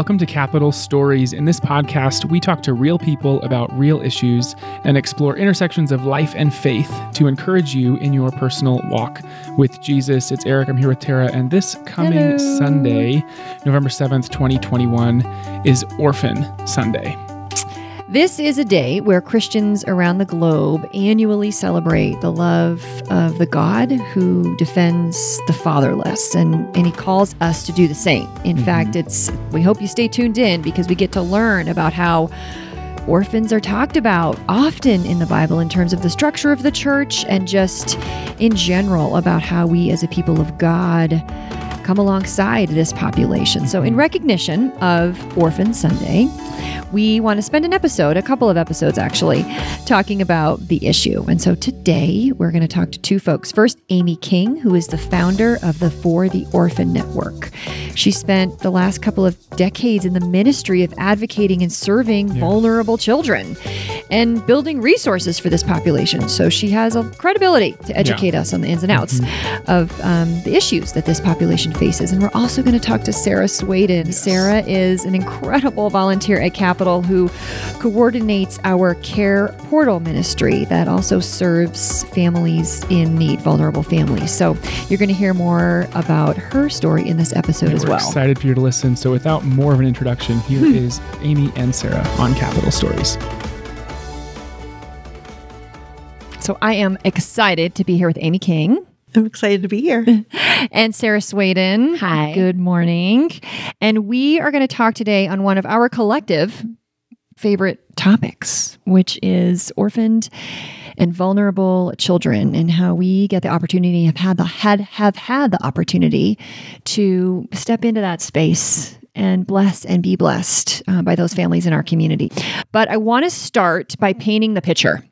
Welcome to Capital Stories. In this podcast, we talk to real people about real issues and explore intersections of life and faith to encourage you in your personal walk with Jesus. It's Eric, I'm here with Tara, and this coming Hello. Sunday, November 7th, 2021, is Orphan Sunday. This is a day where Christians around the globe annually celebrate the love of the God who defends the fatherless, and, and He calls us to do the same. In mm-hmm. fact, it's we hope you stay tuned in because we get to learn about how orphans are talked about often in the Bible in terms of the structure of the church and just in general about how we as a people of God come alongside this population. So, in recognition of Orphan Sunday, we want to spend an episode, a couple of episodes actually, talking about the issue. And so today we're going to talk to two folks. First, Amy King, who is the founder of the For the Orphan Network. She spent the last couple of decades in the ministry of advocating and serving vulnerable children and building resources for this population. So she has a credibility to educate us on the ins and outs of um, the issues that this population faces. And we're also going to talk to Sarah Swaden. Sarah is an incredible volunteer at Capital who coordinates our Care Portal ministry that also serves families in need, vulnerable families. So you're going to hear more about her story in this episode as We're well. excited for you to listen. So, without more of an introduction, here hmm. is Amy and Sarah on Capital Stories. So I am excited to be here with Amy King. I'm excited to be here. and Sarah Swaden. Hi. Good morning. And we are going to talk today on one of our collective favorite topics, which is orphaned and vulnerable children and how we get the opportunity have had the had have had the opportunity to step into that space and bless and be blessed uh, by those families in our community. But I want to start by painting the picture.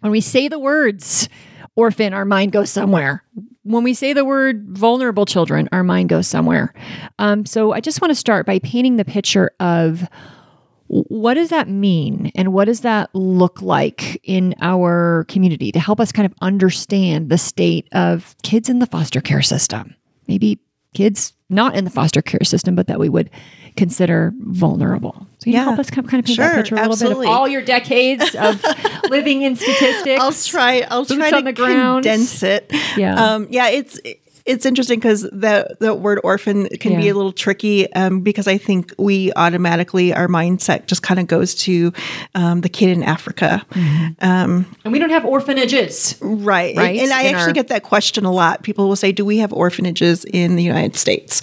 When we say the words orphan, our mind goes somewhere. When we say the word vulnerable children, our mind goes somewhere. Um, so I just want to start by painting the picture of what does that mean and what does that look like in our community to help us kind of understand the state of kids in the foster care system maybe kids not in the foster care system but that we would consider vulnerable so you Yeah. help us kind of, paint that picture a little absolutely. bit of all your decades of living in statistics I'll try. I'll try on to the ground. condense it. Yeah. Um, yeah. It's it's interesting because the the word orphan can be a little tricky um, because I think we automatically our mindset just kind of goes to um, the kid in Africa, and we don't have orphanages right? Right, And, I in actually our- get that question a lot. People will say, "Do we have orphanages in the United States?"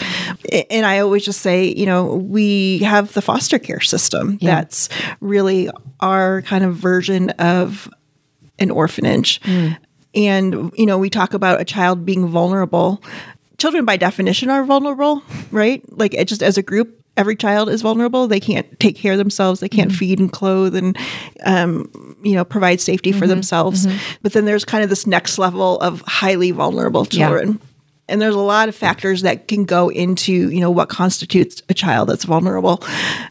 And I always just say, you know, we have the foster care system. Yeah. That's really our kind of version of an orphanage. And, you know, we talk about a child being vulnerable. Children, by definition, are vulnerable, right? Like, it just as a group, every child is vulnerable. They can't take care of themselves, they can't mm-hmm. feed and clothe and, um, you know, provide safety for mm-hmm. themselves. Mm-hmm. But then there's kind of this next level of highly vulnerable children. And there's a lot of factors that can go into, you know, what constitutes a child that's vulnerable.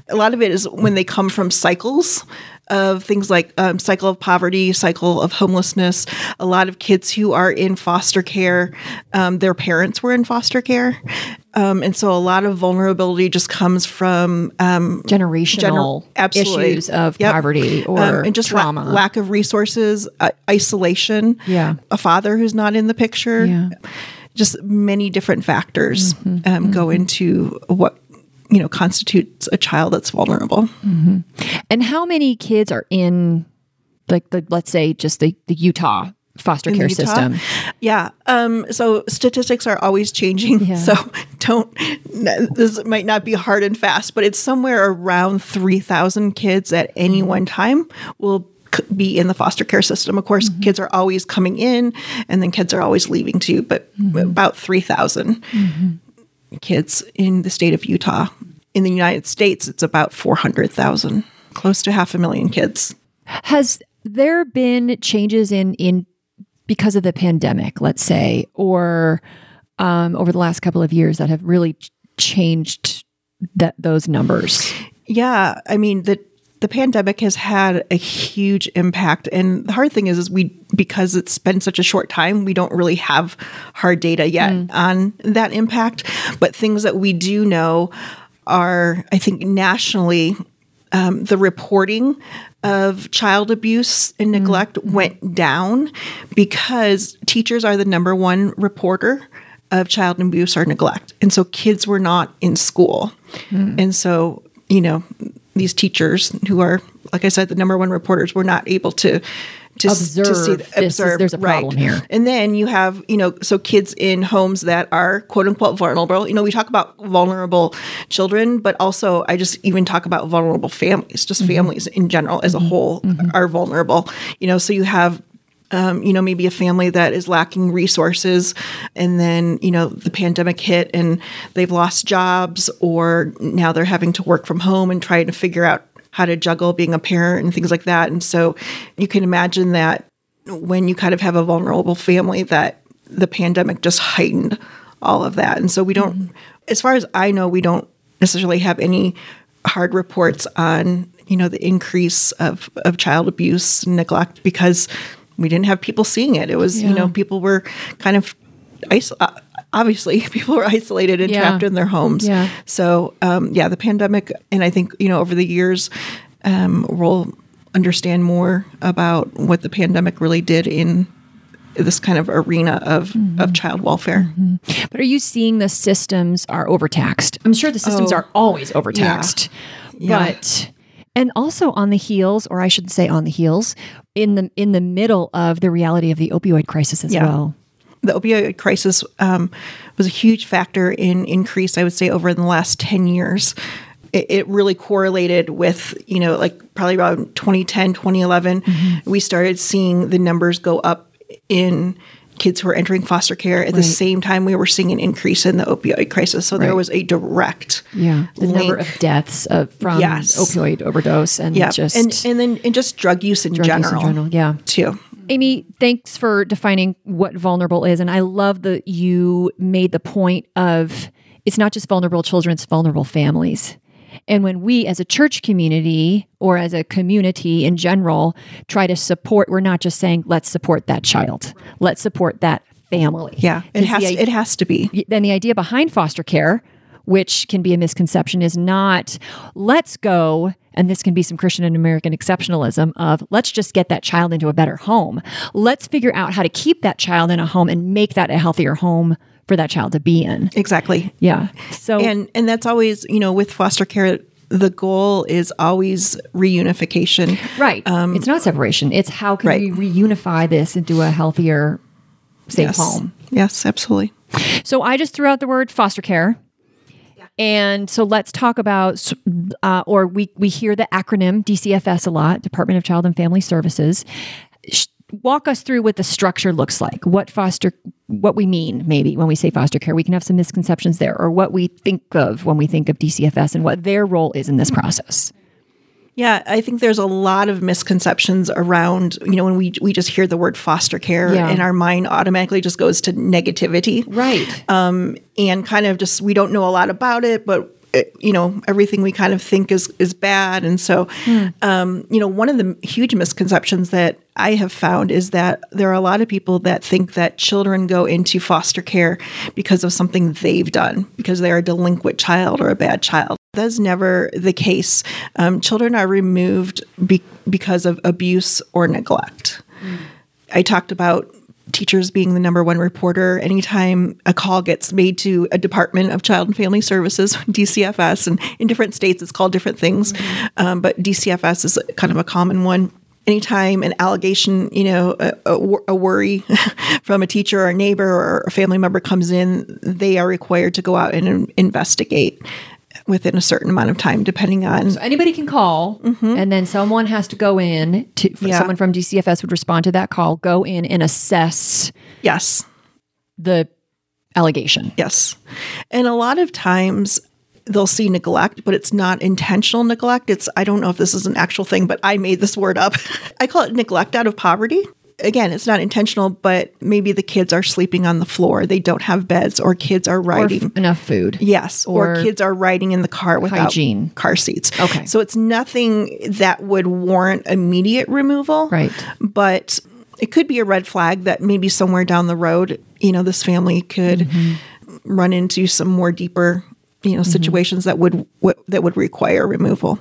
A lot of it is when they come from cycles of things like um, cycle of poverty, cycle of homelessness. A lot of kids who are in foster care, um, their parents were in foster care. Um, and so a lot of vulnerability just comes from um, generational Gener- issues of Yep. poverty or um, and just la- trauma lack of resources, uh, isolation, Yeah. a father who's not in the picture, Yeah. Just many different factors Mm-hmm. um, go into what you know constitutes a child that's vulnerable. And how many kids are in, like the let's say, just the the Utah foster in care Utah. system? Yeah. Um, so statistics are always changing. Yeah. So don't, this might not be hard and fast, but it's somewhere around 3,000 kids at any Mm-hmm. one time will be in the foster care system. Of course, Mm-hmm. kids are always coming in and then kids are always leaving too, but Mm-hmm. about 3,000 kids in the state of Utah. In the United States, it's about 400,000, close to half a million kids. Has there been changes in in because of the pandemic, let's say, or um, over the last couple of years that have really changed that those numbers? Yeah, I mean the the pandemic has had a huge impact, and the hard thing is, is we because it's been such a short time, we don't really have hard data yet mm. on that impact. But things that we do know are, I think, nationally, um, the reporting of child abuse and mm. neglect mm-hmm. went down because teachers are the number one reporter of child abuse or neglect. And so kids were not in school. Mm. And so, you know, these teachers who are, like I said, the number one reporters were not able to. To, s- to Observe the- is- there's a problem here. and then you have, you know, so kids in homes that are quote unquote vulnerable. You know, we talk about vulnerable children, but also I just even talk about vulnerable families, just mm-hmm. families in general as a mm-hmm. whole mm-hmm. are vulnerable. You know, so you have um, you know, maybe a family that is lacking resources, and then you know the pandemic hit and they've lost jobs, or now they're having to work from home and trying to figure out how to juggle being a parent and things like that. And so you can imagine that when you kind of have a vulnerable family, that the pandemic just heightened all of that. And so we don't, as far as I know, we don't necessarily have any hard reports on you know the increase of of child abuse and neglect because we didn't have people seeing it. It was you know people were kind of iso- uh, obviously people were isolated and Yeah. trapped in their homes. Yeah. So um, yeah, the pandemic, and I think you know over the years um, we'll understand more about what the pandemic really did in this kind of arena of of child welfare. But are you seeing the systems are overtaxed? I'm sure the systems Oh. are always overtaxed. Yeah. But and also on the heels, or I should say on the heels, in the in the middle of the reality of the opioid crisis as Yeah. well. the opioid crisis um, was a huge factor in increase, I would say, over the last 10 years. It, it really correlated with, you know, like probably around 2010, 2011, we started seeing the numbers go up in kids who are entering foster care. At the same time, we were seeing an increase in the opioid crisis. So there was a direct Yeah. The number of deaths of, from Yes. opioid overdose and yeah, just and and then and just drug use in, drug use general, in general. Yeah. too. Amy, thanks for defining what vulnerable is. And I love that you made the point of it's not just vulnerable children, it's vulnerable families. And when we as a church community or as a community in general try to support, we're not just saying, let's support that child, let's support that family. Yeah, it has the to, it has to be. then the idea behind foster care, which can be a misconception, is not let's go, and this can be some Christian and American exceptionalism of let's just get that child into a better home. Let's figure out how to keep that child in a home and make that a healthier home for that child to be in. Exactly. Yeah. So and and that's always you know with foster care the goal is always reunification right. it's not separation. It's how can right. we reunify this into a healthier, safe yes home. yes absolutely So I just threw out the word foster care. And so let's talk about, uh, or we, we hear the acronym DCFS a lot, Department of Child and Family Services. Walk us through what the structure looks like, what foster, what we mean maybe when we say foster care. We can have some misconceptions there, or what we think of when we think of DCFS and what their role is in this process. yeah i think there's a lot of misconceptions around you know when we we just hear the word foster care Yeah. and our mind automatically just goes to negativity Right. um, and kind of just we don't know a lot about it, but you know everything we kind of think is is bad, and so um, you know one of the huge misconceptions that I have found is that there are a lot of people that think that children go into foster care because of something they've done, because they're a delinquent child or a bad child. That's never the case. Um, children are removed be- because of abuse or neglect. I talked about teachers being the number one reporter anytime a call gets made to a department of child and family services dcfs and in different states it's called different things. Um, but dcfs is kind of a common one. Anytime an allegation you know a, a, a worry from a teacher or a neighbor or a family member comes in they are required to go out and in- investigate within a certain amount of time depending on So Anybody can call, mm-hmm. and then someone has to go in. To, Yeah. Someone from DCFS would respond to that call, go in and assess yes the allegation. Yes. And a lot of times they'll see neglect, but it's not intentional neglect. It's, I don't know if this is an actual thing, but I made this word up. I call it neglect out of poverty. Again, it's not intentional, but maybe the kids are sleeping on the floor. They don't have beds, or kids are riding. f- enough food. Yes, or, Or kids are riding in the car without hygiene. car seats. Okay. So it's nothing that would warrant immediate removal. Right. But it could be a red flag that maybe somewhere down the road, you know, this family could Mm-hmm. run into some more deeper you know situations that would w- that would require removal.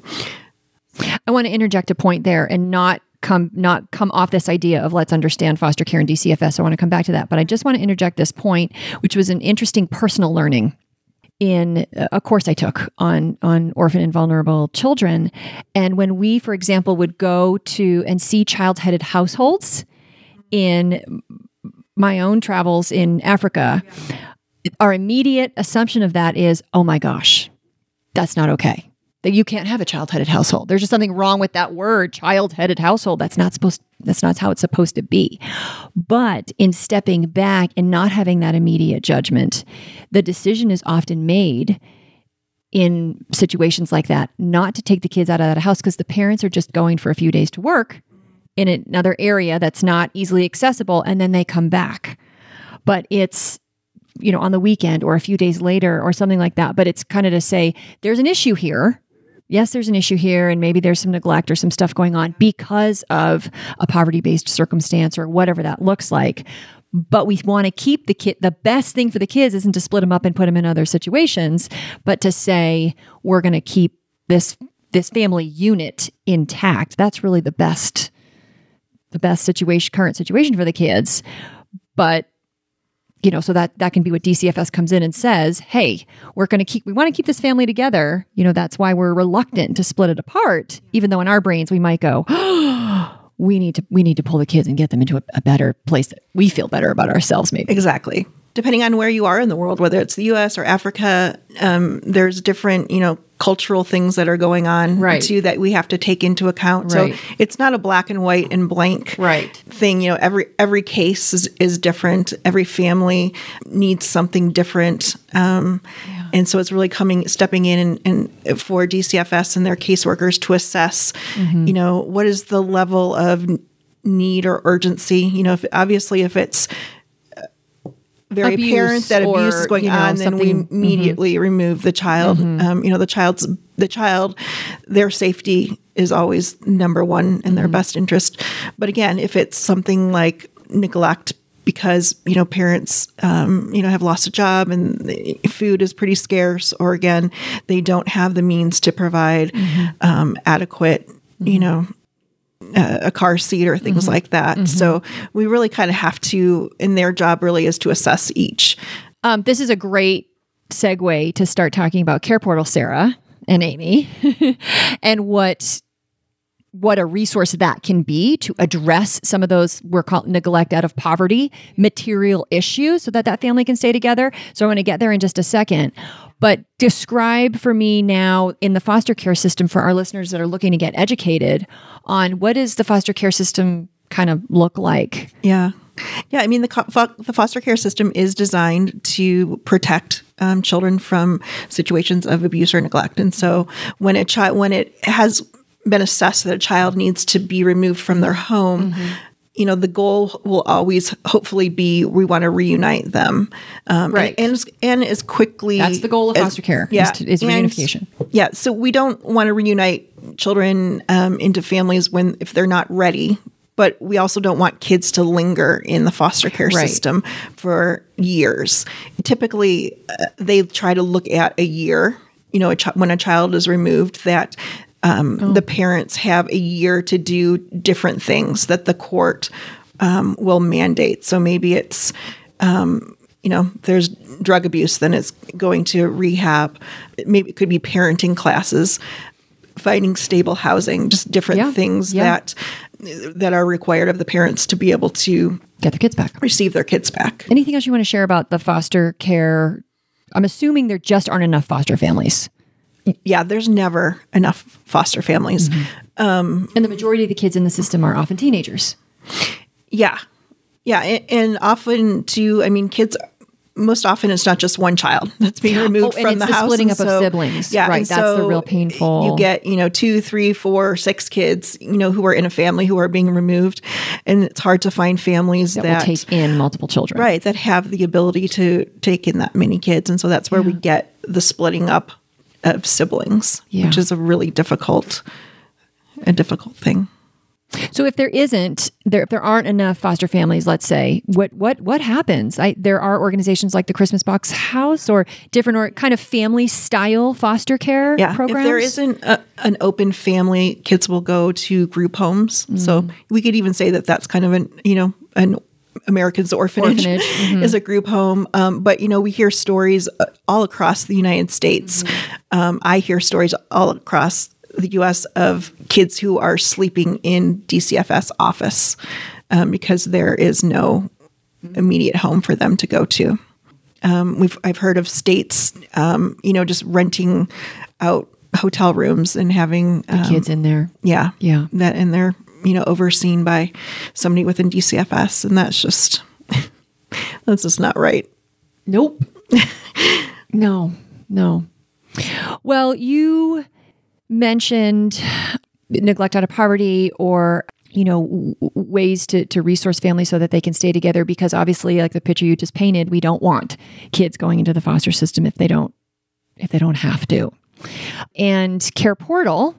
I want to interject a point there and not come not come off this idea of let's understand foster care and DCFS. I want to come back to that, but I just want to interject this point, which was an interesting personal learning in uh, a course I took on on orphan and vulnerable children. And when we, for example, would go to and see child-headed households in my own travels in Africa, our immediate assumption of that is, oh my gosh, that's not okay. That you can't have a child-headed household. There's just something wrong with that word, child-headed household. That's not supposed that's not how it's supposed to be. But in stepping back and not having that immediate judgment, the decision is often made in situations like that not to take the kids out of that house because the parents are just going for a few days to work in another area that's not easily accessible and then they come back. But it's you know on the weekend or a few days later or something like that, but it's kind of to say there's an issue here yes, there's an issue here, and maybe there's some neglect or some stuff going on because of a poverty based circumstance or whatever that looks like. But we want to keep the kid. The best thing for the kids isn't to split them up and put them in other situations, but to say we're going to keep this this family unit intact. That's really the best the best situation current situation for the kids. But you know, so that that can be what DCFS comes in and says, "Hey, we're going to keep we want to keep this family together." You know, that's why we're reluctant to split it apart, even though in our brains we might go, oh, "We need to we need to pull the kids and get them into a, a better place that we feel better about ourselves." Maybe Exactly. Depending on where you are in the world, whether it's the U.S. or Africa, um, there's different, you know, cultural things that are going on Right. too that we have to take into account. Right. So it's not a black and white and blank Right. thing. You know, every every case is, is different. Every family needs something different. Um, And so it's really coming, stepping in and, and for DCFS and their caseworkers to assess, Mm-hmm. you know, what is the level of need or urgency. You know, if obviously if it's very Abuse apparent that abuse is going you know, on, then we mm-hmm. immediately remove the child. Um, you know, the child's the child, their safety is always number one in Mm-hmm. their best interest. But again, if it's something like neglect because you know parents um, you know have lost a job and the food is pretty scarce, or again they don't have the means to provide Mm-hmm. um, adequate, you know, a, a car seat or Mm-hmm. things like that. So we really kind of have to, and their job really is to assess each. Um, this is a great segue to start talking about Care Portal, Sarah and Amy, and what what a resource that can be to address some of those we're called neglect out of poverty material issues so that that family can stay together. So i'm going to get there in just a second. But describe for me now in the foster care system for our listeners that are looking to get educated on what does the foster care system kind of look like? Yeah. Yeah, I mean the the foster care system is designed to protect um, children from situations of abuse or neglect, and so when a child when it has been assessed that a child needs to be removed from their home, you know the goal will always hopefully be we want to reunite them, um, Right. And, and as- and as quickly That's the goal of as- foster care, is Yeah, to- is and- reunification. Yeah, so we don't want to reunite children um, into families when if they're not ready. But we also don't want kids to linger in the foster care Right. system for years. Typically, uh, they try to look at a year. You know, a chi- when a child is removed, that um, Oh. the parents have a year to do different things that the court um, will mandate. So maybe it's um, you know, there's drug abuse, then it's going to rehab. Maybe it could be parenting classes, finding stable housing, just different Yeah, things yeah. that that are required of the parents to be able to get their kids back receive their kids back. Anything else you want to share about the foster care? I'm assuming there just aren't enough foster families. Yeah, there's never enough foster families. Mm-hmm. Um, and the majority of the kids in the system are often teenagers. Yeah. Yeah. And, and often, too, I mean, kids, most often it's not just one child that's being oh, removed Oh, from it's the, the house. splitting up of siblings. Yeah. Right, that's the real painful- You get, you know, two, three, four, six kids, you know, who are in a family who are being removed. And it's hard to find families That, that, will take in multiple children. right, that have the ability to take in that many kids. And so that's where we get the splitting up of siblings, Yeah. which is a really difficult, a difficult thing. So if there isn't there if there aren't enough foster families, let's say, what what what happens? I, there are organizations like the Christmas Box House or different or kind of family style foster care Yeah, programs. if there isn't a, an open family, kids will go to group homes. So mm. we could even say that that's kind of an you know an American's orphanage, Orphanage, mm-hmm. is a group home. Um, but you know we hear stories uh, all across the United States. Mm-hmm. Um, I hear stories all across the U.S. of kids who are sleeping in DCFS office um, because there is no immediate home for them to go to. Um, we've I've heard of states, um, you know, just renting out hotel rooms and having um, kids in there. yeah, Yeah. that in they're you know overseen by somebody within DCFS, and that's just that's just not right. Nope. no, no. Well, you mentioned neglect out of poverty or you know w- ways to, to resource families so that they can stay together because obviously like the picture you just painted we don't want kids going into the foster system if they don't if they don't have to and care portal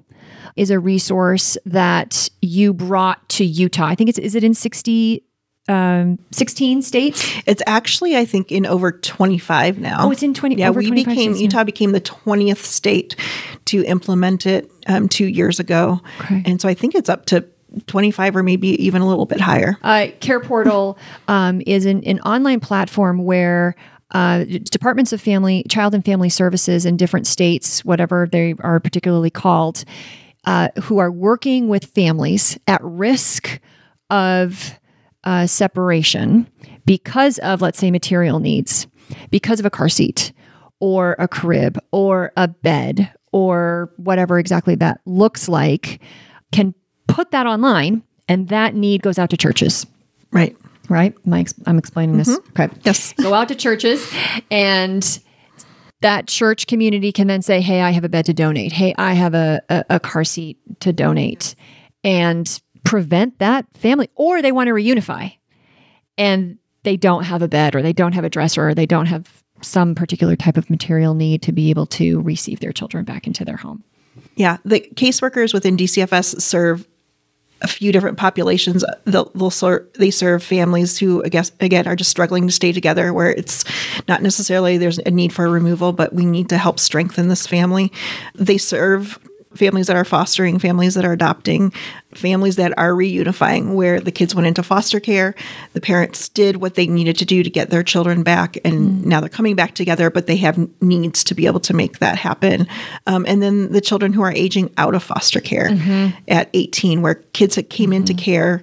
is a resource that you brought to utah i think it's is it in 60 um, 16 states It's actually I think in over twenty five now. Oh, it's in 20 Yeah, we became states. Utah became the twentieth state to implement it um, two years ago, Okay. and so I think it's up to twenty five or maybe even a little bit higher. Uh, Care Portal um, is an, an online platform where uh, departments of family, child and family services in different states, whatever they are particularly called, uh, who are working with families at risk of uh, separation because of, let's say, material needs, because of a car seat or a crib or a bed or whatever exactly that looks like, can put that online and that need goes out to churches Right. right? I I'm explaining this. Okay. Yes. Go out to churches and that church community can then say, Hey, I have a bed to donate. Hey, I have a, a, a car seat to donate and prevent that family. Or they want to reunify and they don't have a bed or they don't have a dresser or they don't have some particular type of material need to be able to receive their children back into their home. Yeah, the caseworkers within DCFS serve a few different populations. Uh, they'll, they'll serve, they serve families who, I guess, again, are just struggling to stay together, where it's not necessarily there's a need for a removal, but we need to help strengthen this family. They serve families that are fostering, families that are adopting, families that are reunifying, where the kids went into foster care, the parents did what they needed to do to get their children back, and mm. now they're coming back together, but they have needs to be able to make that happen. Um, and then the children who are aging out of foster care mm-hmm. at 18, where kids that came mm-hmm. into care,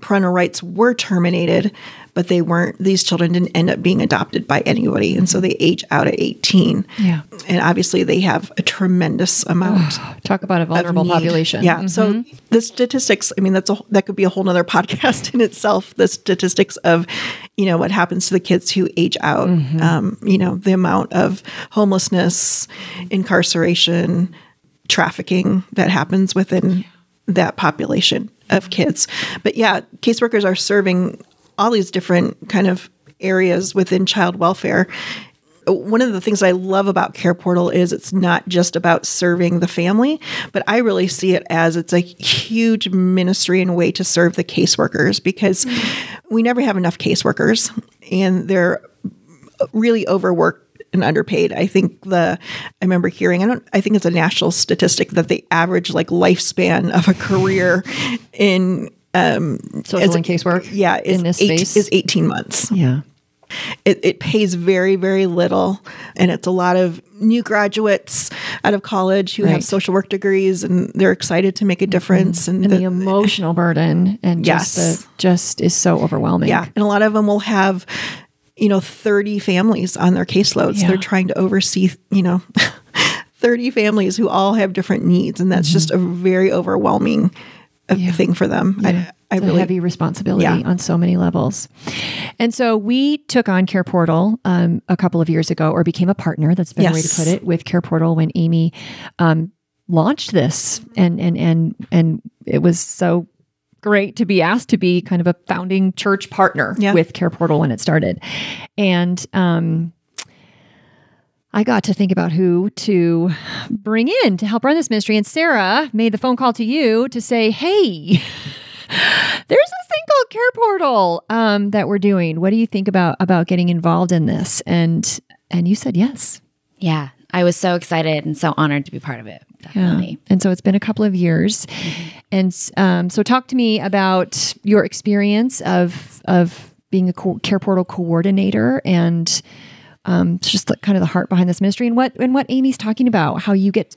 parental rights were terminated, but they weren't, these children didn't end up being adopted by anybody. And so they age out at 18. Yeah. And obviously they have a tremendous amount Talk about a vulnerable population. Yeah. So the statistics, I mean, that's a that could be a whole nother podcast in itself. The statistics of, you know, what happens to the kids who age out. Um, you know, the amount of homelessness, incarceration, trafficking that happens within that population of kids. But yeah, caseworkers are serving all these different kind of areas within child welfare one of the things I love about Care Portal is it's not just about serving the family, but I really see it as it's a huge ministry and way to serve the caseworkers because mm. we never have enough caseworkers and they're really overworked and underpaid. I think the I remember hearing I don't I think it's a national statistic that the average like lifespan of a career in um, Social As- and casework. yeah is in this eight, space. is 18 months yeah. it, it pays very very little and it's a lot of new graduates out of college who Right. have social work degrees and they're excited to make a difference and, and the- the emotional burden and just Yes. the, just is so overwhelming. yeah and a lot of them will have you know 30 families on their caseloads Yeah. they're trying to oversee you know 30 families who all have different needs and that's just a very overwhelming uh, Mm-hmm. Yeah. thing for them Yeah. i, I a really heavy responsibility Yeah. on so many levels. And so we took on Care Portal um, a couple of years ago, or became a partner. That's a better way to put it with Care Portal when Amy um, launched this, and and and and it was so great to be asked to be kind of a founding church partner Yeah. with Care Portal when it started, and. Um, I got to think about who to bring in to help run this ministry. And Sarah made the phone call to you to say, Hey, There's this thing called Care Portal um, that we're doing. What do you think about about getting involved in this? And and you said yes. Yeah, I was so excited and so honored to be part of it. Definitely. Yeah. And so it's been a couple of years. And um, so talk to me about your experience of of being a co- Care Portal coordinator and um, just the, kind of the heart behind this ministry and what and what Amy's talking about. How you get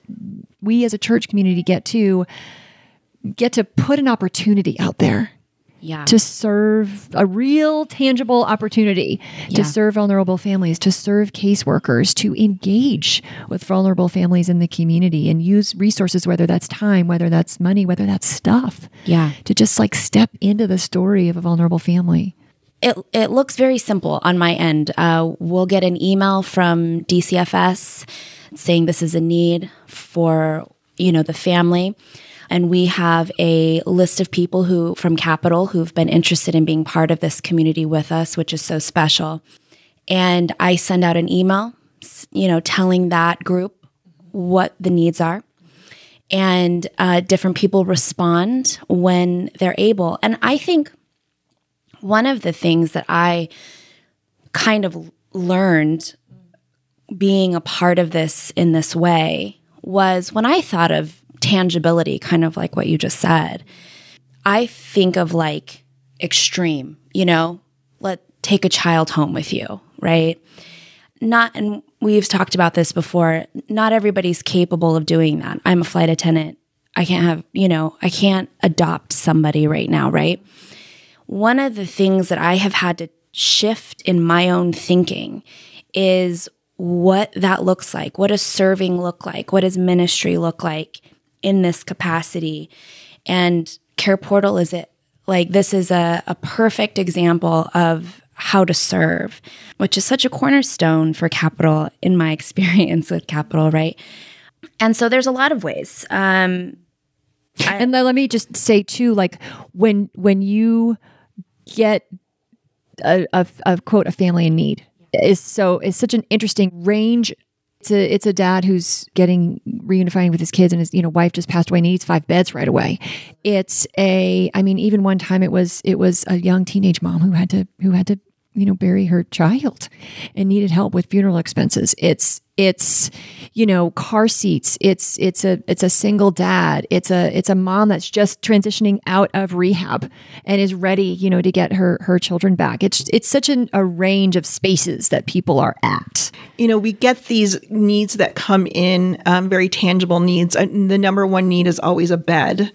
we as a church community get to get to put an opportunity out there Yeah. to serve a real tangible opportunity to serve vulnerable families, to serve caseworkers, to engage with vulnerable families in the community and use resources, whether that's time, whether that's money, whether that's stuff, yeah. to just like step into the story of a vulnerable family. It, it looks very simple on my end. Uh, we'll get an email from DCFS saying this is a need for you know the family, and we have a list of people who from Capital who've been interested in being part of this community with us, which is so special. And I send out an email, you know, telling that group what the needs are. And uh, different people respond when they're able. And I think one of the things that I kind of learned being a part of this in this way was when I thought of tangibility, kind of like what you just said, I think of like extreme, you know, let take a child home with you, right? Not, and we've talked about this before, not everybody's capable of doing that. I'm a flight attendant. I can't have, you know, I can't adopt somebody right now, right? one of the things that I have had to shift in my own thinking is what that looks like. What does serving look like? What does ministry look like in this capacity? And Care Portal is it. Like, this is a, a perfect example of how to serve, which is such a cornerstone for Capital in my experience with Capital, right? And so there's a lot of ways. Um, and let me just say too, like when when you get a, a, a quote a family in need is so is such an interesting range. It's a it's a dad who's getting reunifying with his kids and his you know wife just passed away and he needs five beds right away. It's a I mean even one time it was it was a young teenage mom who had to who had to you know bury her child and needed help with funeral expenses. It's it's you know car seats. It's it's a it's a single dad. It's a it's a mom that's just transitioning out of rehab and is ready you know to get her her children back. It's it's such an, a range of spaces that people are at. You know, we get these needs that come in, um, very tangible needs. And the number one need is always a bed.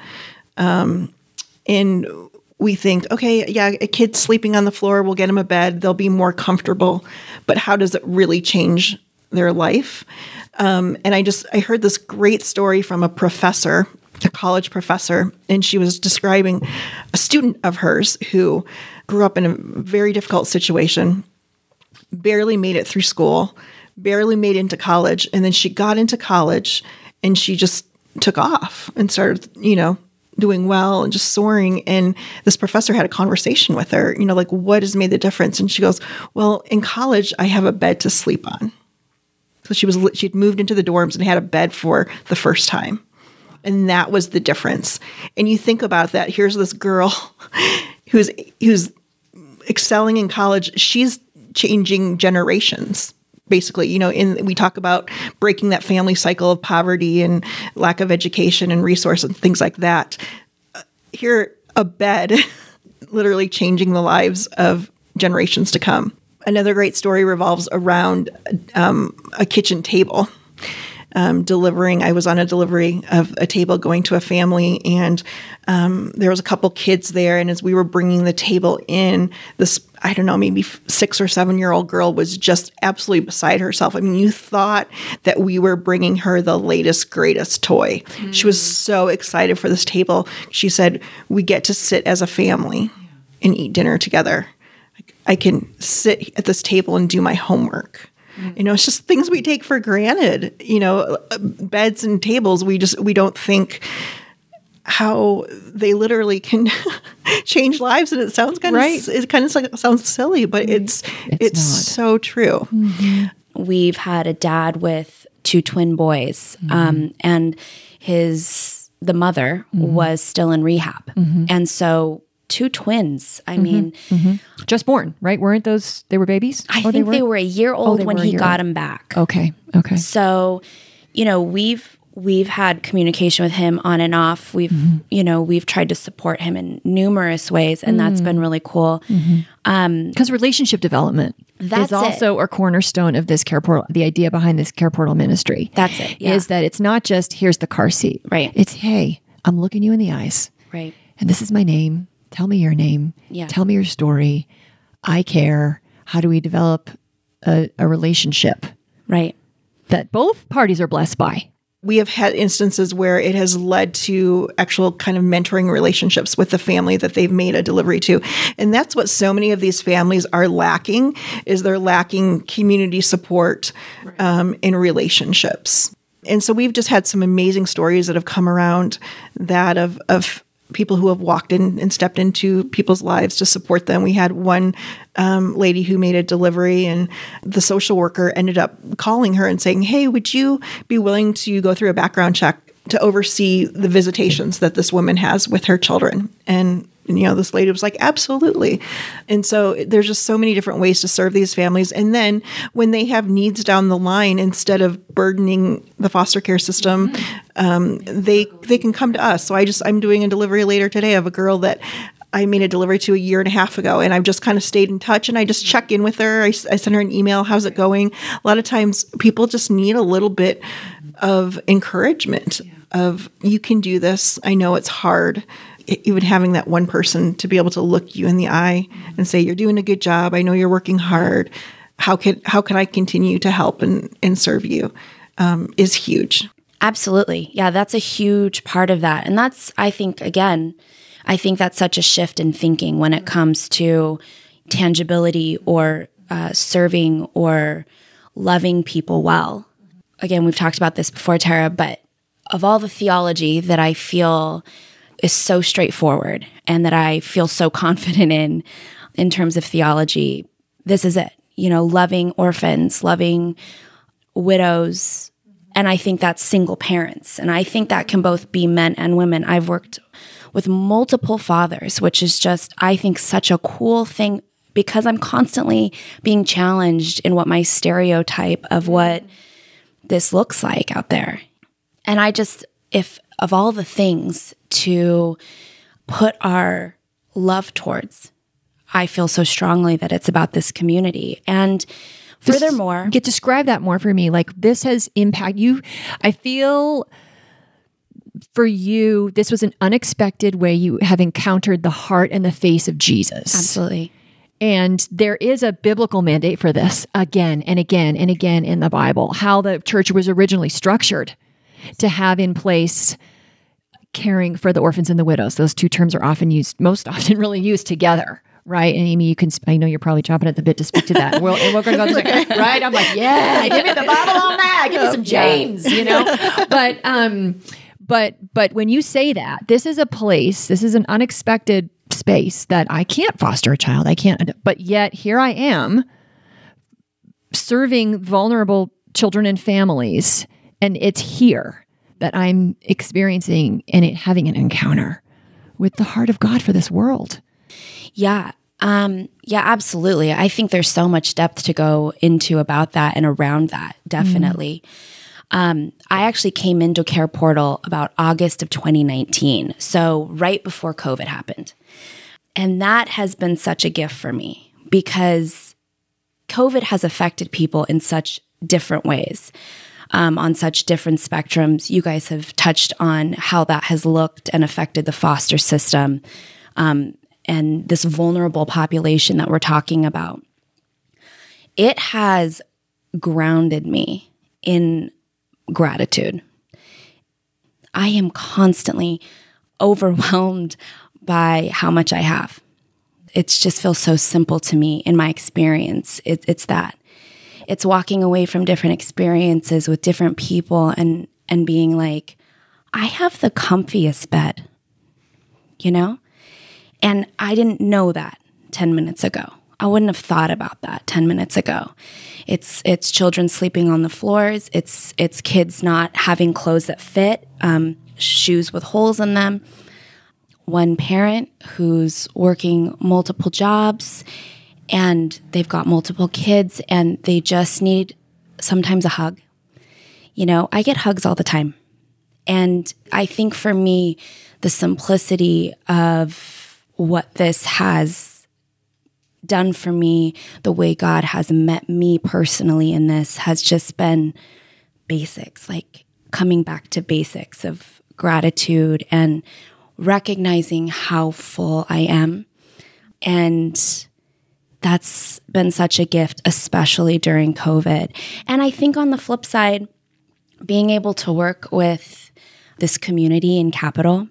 Um, and we think, okay, yeah, a kid sleeping on the floor, we'll get him a bed, they'll be more comfortable. But how does it really change their life? Um, and I just, I heard this great story from a professor, a college professor, and she was describing a student of hers who grew up in a very difficult situation barely made it through school, barely made into college, and then she got into college and she just took off and started, you know, doing well and just soaring and this professor had a conversation with her, you know, like what has made the difference? And she goes, "Well, in college I have a bed to sleep on." So she was she'd moved into the dorms and had a bed for the first time. And that was the difference. And you think about that, here's this girl who's who's excelling in college. She's changing generations basically you know in we talk about breaking that family cycle of poverty and lack of education and resource and things like that here a bed literally changing the lives of generations to come another great story revolves around um, a kitchen table um, delivering. I was on a delivery of a table going to a family, and um, there was a couple kids there. And as we were bringing the table in, this I don't know, maybe six or seven year old girl was just absolutely beside herself. I mean, you thought that we were bringing her the latest, greatest toy. She was so excited for this table. She said, "We get to sit as a family and eat dinner together. I can sit at this table and do my homework." You know, it's just things we take for granted. You know, uh, beds and tables. We just we don't think how they literally can change lives, and it sounds kind Right. of it kind of like, sounds silly, but mm-hmm. it's it's, not. so true. Mm-hmm. we've had a dad with two twin boys mm-hmm. um, and his the mother was still in rehab. And so two twins. I mean, Just born, right? Weren't those they were babies? I oh, think they were, were? a year oh, old they when he got old. him back. Okay. Okay. So, you know, we've we've had communication with him on and off. We've Mm-hmm. you know, we've tried to support him in numerous ways and that's been mm-hmm. really cool. Mm-hmm. Um, because relationship development That's is also a cornerstone of this care portal. The idea behind this care portal ministry That's it. Yeah. is that it's not just here's the car seat. Right. It's hey, I'm looking you in the eyes, right. and this is my name. Tell me your name. Yeah. Tell me your story. I care. How do we develop a, a relationship Right. that both parties are blessed by? We have had instances where it has led to actual kind of mentoring relationships with the family that they've made a delivery to. And that's what so many of these families are lacking is they're lacking community support um, in relationships. And so we've just had some amazing stories that have come around that of of people who have walked in and stepped into people's lives to support them. We had one um, lady who made a delivery, and the social worker ended up calling her and saying, Hey, would you be willing to go through a background check to oversee the visitations that this woman has with her children? And you know, this lady was like, absolutely. And so there's just so many different ways to serve these families. And then when they have needs down the line, instead of burdening the foster care system, um, they they can come to us. So I just I'm doing a delivery later today of a girl that I made a delivery to a year and a half ago, and I've just kind of stayed in touch. And I just check in with her. I send her an email. How's it going? A lot of times, people just need a little bit of encouragement. Of you can do this. I know it's hard. Even having that one person to be able to look you in the eye and say, "You're doing a good job. I know you're working hard. How can how can I continue to help and and serve you?" Um, is huge. Absolutely. Yeah, that's a huge part of that. And that's, I think, again, I think that's such a shift in thinking when it comes to tangibility or uh, serving or loving people well. Again, we've talked about this before, Tara, but of all the theology that I feel is so straightforward and that I feel so confident in, in terms of theology, this is it. You know, loving orphans, loving widows, and I think that's single parents. And I think that can both be men and women. I've worked with multiple fathers, which is just, I think, such a cool thing because I'm constantly being challenged in what my stereotype of what this looks like out there. And I just, if of all the things to put our love towards, I feel so strongly that it's about this community. And furthermore, Get describe that more for me. Like this has impact you. I feel for you, this was an unexpected way you have encountered the heart and the face of Jesus. absolutely. And there is a biblical mandate for this again and again and again in the Bible, how the church was originally structured to have in place caring for the orphans and the widows. Those two terms are often used, most often really used together. Right. And Amy, you can, sp- I know you're probably chopping at the bit to speak to that. We'll, and we're going to go, to- right? I'm like, yeah, give me the Bible on that. Give me some James, you know? But, um, but, but when you say that, this is a place, this is an unexpected space that I can't foster a child. I can't, but yet here I am serving vulnerable children and families. And it's here that I'm experiencing and it, having an encounter with the heart of God for this world. Yeah. Um, yeah, absolutely. I think there's so much depth to go into about that and around that, definitely. Um, I actually came into Care Portal about August of 2019, so right before COVID happened. And that has been such a gift for me because COVID has affected people in such different ways, um, on such different spectrums. You guys have touched on how that has looked and affected the foster system um, and this vulnerable population that we're talking about. It has grounded me in gratitude. I am constantly overwhelmed by how much I have. It just feels so simple to me in my experience. It, it's that. It's walking away from different experiences with different people and and being like, I have the comfiest bed. You know? And I didn't know that 10 minutes ago. I wouldn't have thought about that 10 minutes ago. It's it's children sleeping on the floors. It's it's kids not having clothes that fit. Um, shoes with holes in them. One parent who's working multiple jobs and they've got multiple kids and they just need sometimes a hug. You know, I get hugs all the time. And I think for me, the simplicity of what this has done for me, the way God has met me personally in this has just been basics, like coming back to basics of gratitude and recognizing how full I am. And that's been such a gift, especially during COVID. And I think on the flip side, being able to work with this community in Capital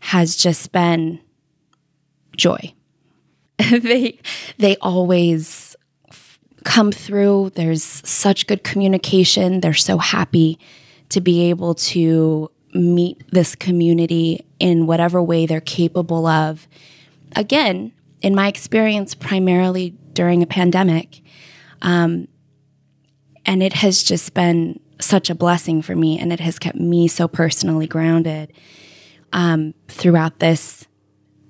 has just been joy. they they always come through. There's such good communication. They're so happy to be able to meet this community in whatever way they're capable of. Again, in my experience, primarily during a pandemic. Um, and it has just been such a blessing for me, and it has kept me so personally grounded um, throughout this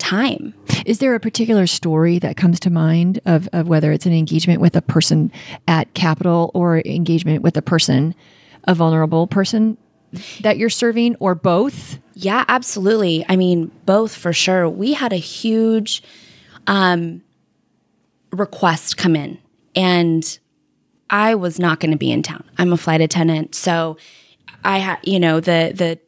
time. Is there a particular story that comes to mind of, of whether it's an engagement with a person at Capital or engagement with a person, a vulnerable person that you're serving, or both? Yeah, absolutely. I mean, both for sure. We had a huge um, request come in, and I was not going to be in town. I'm a flight attendant, so I had, you know, the the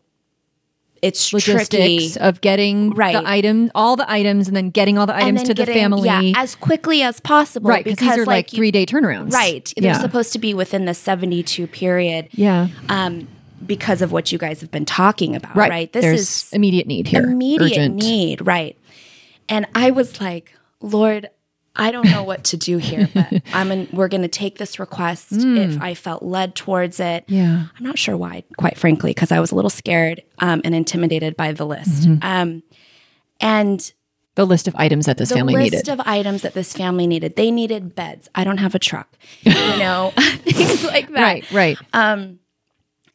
it's logistics tricky. of getting Right. the item, all the items, and then getting all the items to the family. yeah, as quickly as possible. right, because these are like, you- three day turnarounds. Right, they're Yeah. supposed to be within the 72 period. yeah. Um, because of what you guys have been talking about, Right. right? This There's is immediate need here. immediate Urgent. need, right? And I was like, Lord, I don't know what to do here, but I'm in, we're going to take this request if I felt led towards it. Hmm. Yeah. I'm not sure why, quite frankly, because I was a little scared um, and intimidated by the list. Mm-hmm. Um, and The list of items that this family needed. the list of items that this family needed. They needed beds. I don't have a truck, you know, things like that. right, right,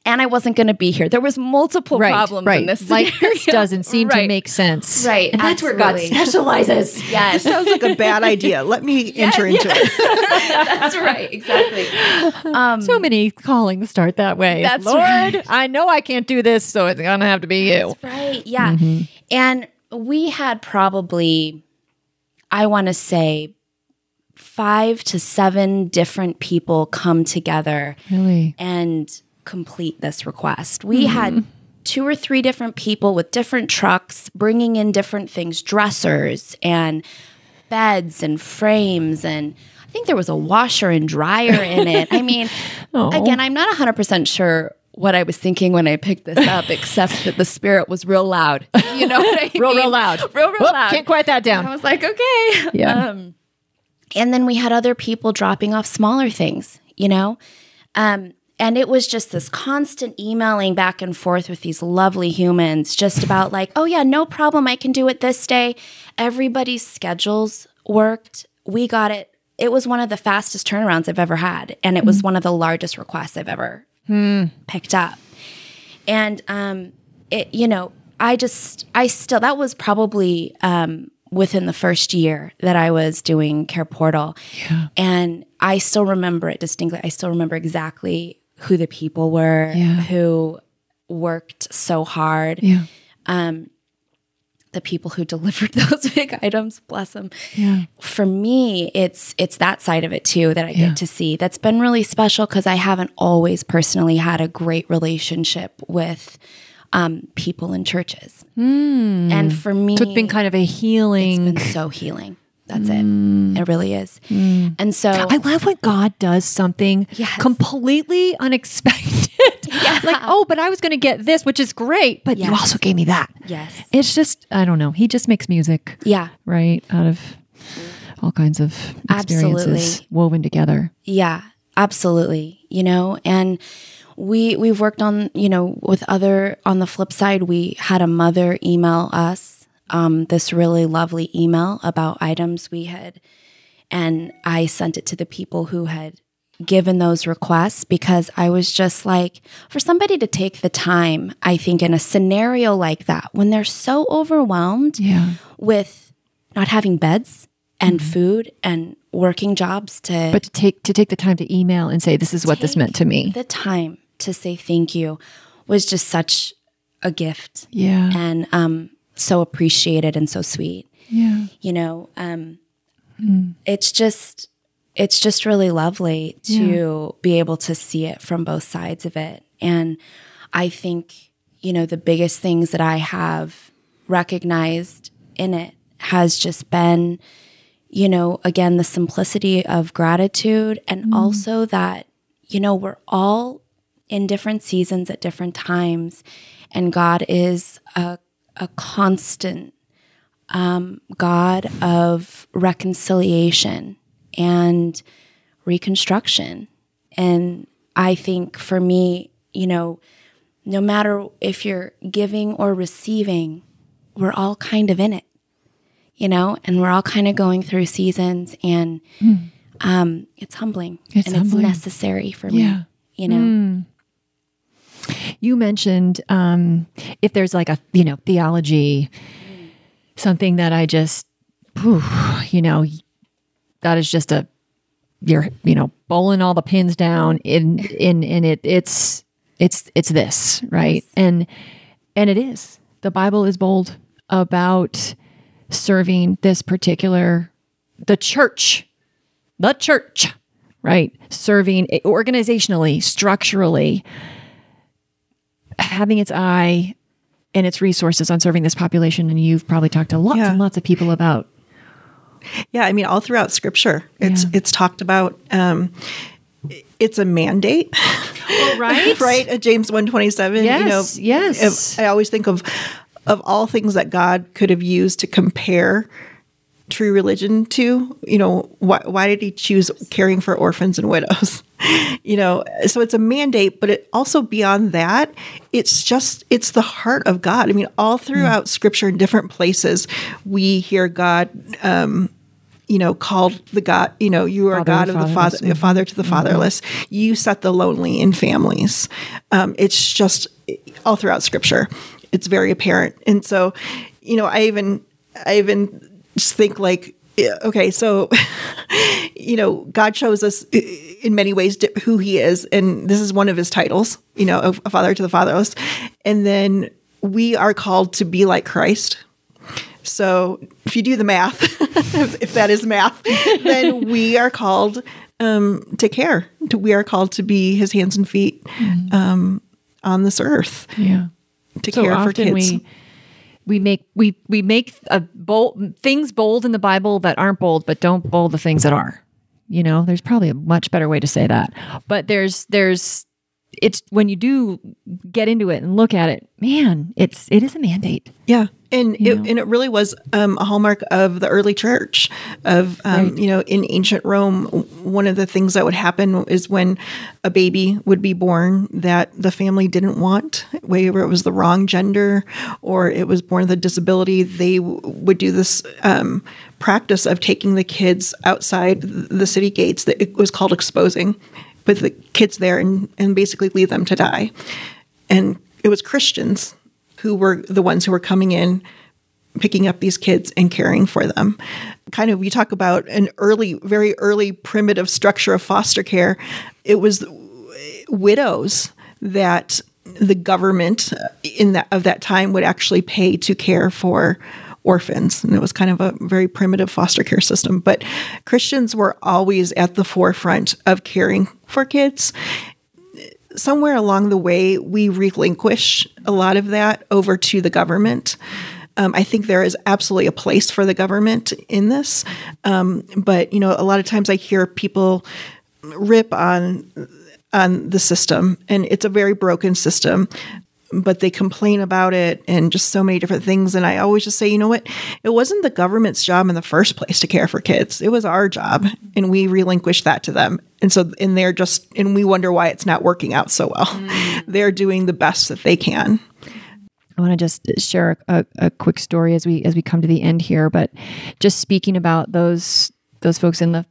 And I wasn't going to be here. There was multiple right, problems right. in this. like this doesn't seem to make sense. Right, and that's where God absolutely. specializes. Yes, Sounds like a bad idea. Let me enter into it. that's right. Exactly. Um, so many callings start that way. That's Lord, right. I know I can't do this, so it's gonna have to be you. Right. Yeah. Mm-hmm. And we had probably, I want to say, five to seven different people come together Really? and complete this request. We had two or three different people with different trucks bringing in different things, dressers and beds and frames and I think there was a washer and dryer in it. I mean, again, I'm not 100% sure what I was thinking when I picked this up, except that the spirit was real loud. You know what I Real, mean? real loud. Real, real Whoop, loud. Can't quiet that down. I was like, okay. Yeah. Um, and then we had other people dropping off smaller things, you know? Um, and it was just this constant emailing back and forth with these lovely humans, just about like, oh, yeah, no problem. I can do it this day. Everybody's schedules worked. We got it. It was one of the fastest turnarounds I've ever had. And it was one of the largest requests I've ever picked up. And um, it, you know, I just, I still, that was probably um, within the first year that I was doing Care Portal. Yeah. And I still remember it distinctly. I still remember exactly who the people were Yeah. who worked so hard. Yeah. The people who delivered those big items, bless them. Yeah. For me, it's it's that side of it too that I Yeah. get to see. That's been really special because I haven't always personally had a great relationship with um, people in churches. And for me, So it's been kind of a healing. been so healing. That's it. Mm. It really is. Mm. And so I love when God does something Yes. completely unexpected. like, oh, but I was going to get this, which is great, but you also gave me that. yes, It's just, I don't know. He just makes music, yeah, right? Out of all kinds of experiences Absolutely. woven together. yeah, absolutely. You know, and we we've worked on you know with other on the flip side, we had a mother email us um, this really lovely email about items we had, and I sent it to the people who had given those requests because I was just like, for somebody to take the time, I think in a scenario like that, when they're so overwhelmed Yeah. with not having beds and food and working jobs to But to take to take the time to email and say this is what this meant to me. the time to say thank you was just such a gift Yeah. and um, so appreciated and so sweet. Yeah. You know, um, it's just it's just really lovely to be able to see it from both sides of it. And I think you know the biggest things that I have recognized in it has just been you know again the simplicity of gratitude and also that you know we're all in different seasons at different times and God is a a constant um, God of reconciliation and reconstruction. And I think for me, you know, no matter if you're giving or receiving, we're all kind of in it, you know, and we're all kind of going through seasons and um, it's humbling It's and humbling. it's necessary for me, Yeah. you know. You mentioned um, if there's like a you know theology, something that I just, whew, you know, that is just a you're you know bowling all the pins down in in in it. It's it's it's this right? And and it is. The Bible is bold about serving this particular the church the church right? Serving organizationally structurally having its eye and its resources on serving this population and you've probably talked to lots Yeah. and lots of people about Yeah, I mean, all throughout Scripture, it's Yeah. it's talked about. Um, it's a mandate, right right? At James one twenty seven. Yes, you know, yes. I always think of of all things that God could have used to compare true religion to. You know, why why did He choose caring for orphans and widows? you know, so it's a mandate, but it also beyond that, it's just it's the heart of God. I mean, all throughout Scripture in different places, we hear God. Um, you know, called the God, you know, you are Father God of the father, father to the fatherless. You set the lonely in families. Um, it's just all throughout Scripture. It's very apparent, and so, you know, I even, I even just think like, okay, so, you know, God shows us in many ways who He is, and this is one of His titles, you know, a father to the fatherless, and then we are called to be like Christ. So if you do the math, if, if that is math, then we are called um, to care. To, we are called to be His hands and feet um, on this earth yeah to so care for kids. we we make we we make a bold things bold in the bible that aren't bold but don't bold the things that are you know there's probably a much better way to say that. But there's there's it's when you do get into it and look at it man it's it is a mandate. Yeah, and You it, and it really was um, a hallmark of the early church. Of um, Right. you know, in ancient Rome, one of the things that would happen is when a baby would be born that the family didn't want, whether it was the wrong gender or it was born with a disability, they w- would do this um, practice of taking the kids outside the city gates. That it was called exposing, put the kids there and and basically leave them to die. And it was Christians who were the ones who were coming in, picking up these kids and caring for them. Kind of, we talk about an early, very early primitive structure of foster care. It was widows that the government uh, in that of that time would actually pay to care for orphans and it was kind of a very primitive foster care system but christians were always at the forefront of caring for kids somewhere along the way, we relinquish a lot of that over to the government. Um, I think there is absolutely a place for the government in this, um, but you know, a lot of times I hear people rip on on the system, and it's a very broken system. But they complain about it and just so many different things. And I always just say, you know what? It wasn't the government's job in the first place to care for kids. It was our job, and we relinquished that to them. And so, and they're just, and we wonder why it's not working out so well. Mm. They're doing the best that they can. I want to just share a, a quick story as we as we come to the end here, but just speaking about those those folks in the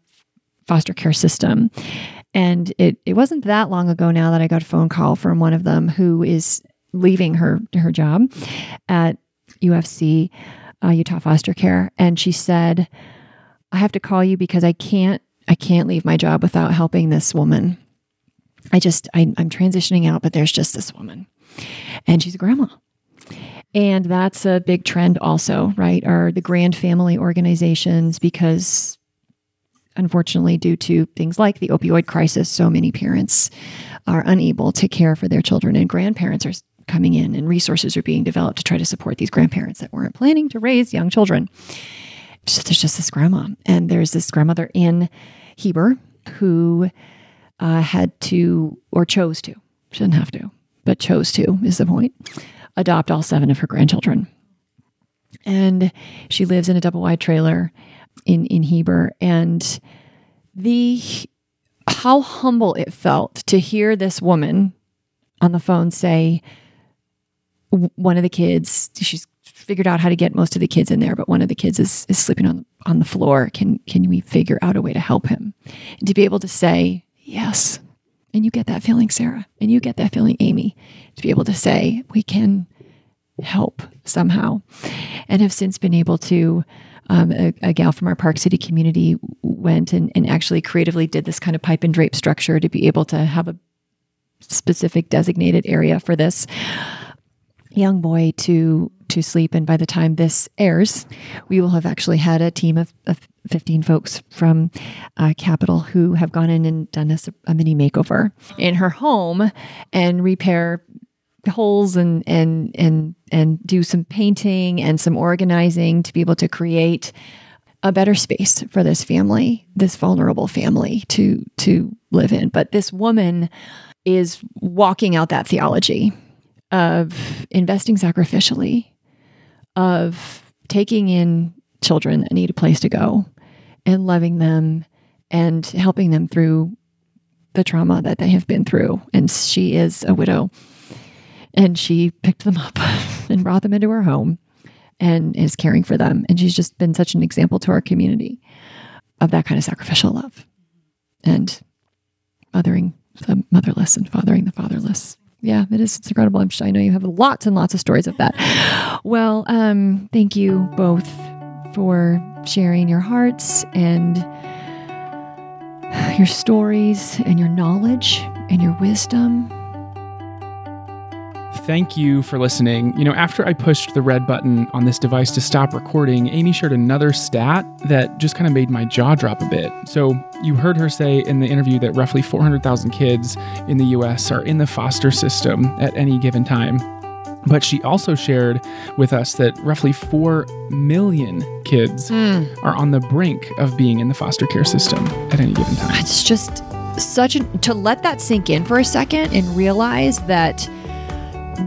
foster care system And it, it wasn't that long ago now that I got a phone call from one of them who is leaving her her job at UFC, uh, Utah Foster Care, and she said, "I have to call you because I can't I can't leave my job without helping this woman. I just I, I'm transitioning out, but there's just this woman, and she's a grandma." And that's a big trend, also, right? Are the grand family organizations because unfortunately, due to things like the opioid crisis, so many parents are unable to care for their children, and grandparents are coming in, and resources are being developed to try to support these grandparents that weren't planning to raise young children. So there's just this grandma, and there's this grandmother in Heber who uh, had to, or chose to, shouldn't have to, but chose to, is the point, adopt all seven of her grandchildren. And she lives in a double wide trailer in in Heber and the how humble it felt to hear this woman on the phone say one of the kids she's figured out how to get most of the kids in there but one of the kids is is sleeping on on the floor. Can can we figure out a way to help him? And to be able to say yes. And you get that feeling Sarah. And you get that feeling Amy. To be able to say we can help somehow. And have since been able to um, a, a, gal from our Park City community went and, and actually creatively did this kind of pipe and drape structure to be able to have a specific designated area for this young boy to to sleep and by the time this airs we will have actually had a team of, of 15 folks from uh, Capital who have gone in and done a, a mini makeover in her home and repair holes and and and and do some painting and some organizing to be able to create a better space for this family, this vulnerable family to to live in. But this woman is walking out that theology of investing sacrificially, of taking in children that need a place to go and loving them and helping them through the trauma that they have been through. And she is a widow and she picked them up and brought them into her home and is caring for them. And she's just been such an example to our community of that kind of sacrificial love and mothering the motherless and fathering the fatherless. Yeah, it is. It's incredible. I'm sure, I know you have lots and lots of stories of that. Well, um, thank you both for sharing your hearts and your stories and your knowledge and your wisdom thank you for listening. You know, after I pushed the red button on this device to stop recording, Amy shared another stat that just kind of made my jaw drop a bit. So, you heard her say in the interview that roughly 400,000 kids in the US are in the foster system at any given time. But she also shared with us that roughly 4 million kids mm. are on the brink of being in the foster care system at any given time. It's just such a, to let that sink in for a second and realize that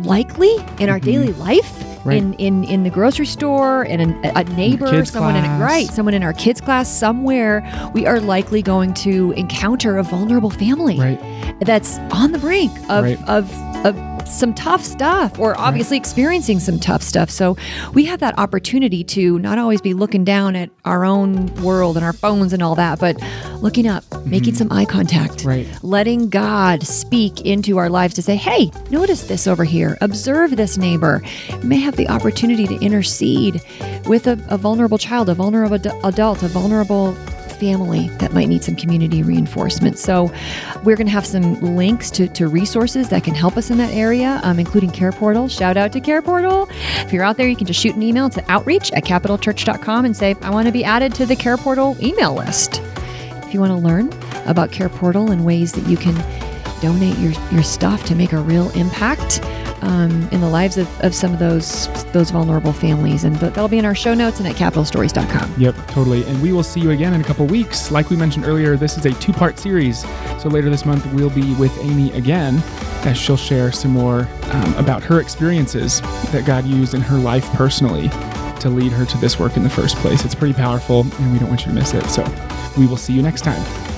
likely in our mm-hmm. daily life. Right. In, in in the grocery store and a, a neighbor, someone class. in right, someone in our kids class, somewhere, we are likely going to encounter a vulnerable family right. that's on the brink of, right. of of some tough stuff or obviously right. experiencing some tough stuff. So we have that opportunity to not always be looking down at our own world and our phones and all that, but looking up, mm-hmm. making some eye contact, right. letting God speak into our lives to say, hey, notice this over here, observe this neighbor. You may have the opportunity to intercede with a, a vulnerable child, a vulnerable ad- adult, a vulnerable family that might need some community reinforcement. So, we're going to have some links to, to resources that can help us in that area, um, including Care Portal. Shout out to Care Portal. If you're out there, you can just shoot an email to outreach at capitalchurch.com and say, I want to be added to the Care Portal email list. If you want to learn about Care Portal and ways that you can donate your, your stuff to make a real impact, um, in the lives of, of some of those those vulnerable families. And that'll be in our show notes and at capitalstories.com. Yep, totally. And we will see you again in a couple weeks. Like we mentioned earlier, this is a two part series. So later this month, we'll be with Amy again as she'll share some more um, about her experiences that God used in her life personally to lead her to this work in the first place. It's pretty powerful, and we don't want you to miss it. So we will see you next time.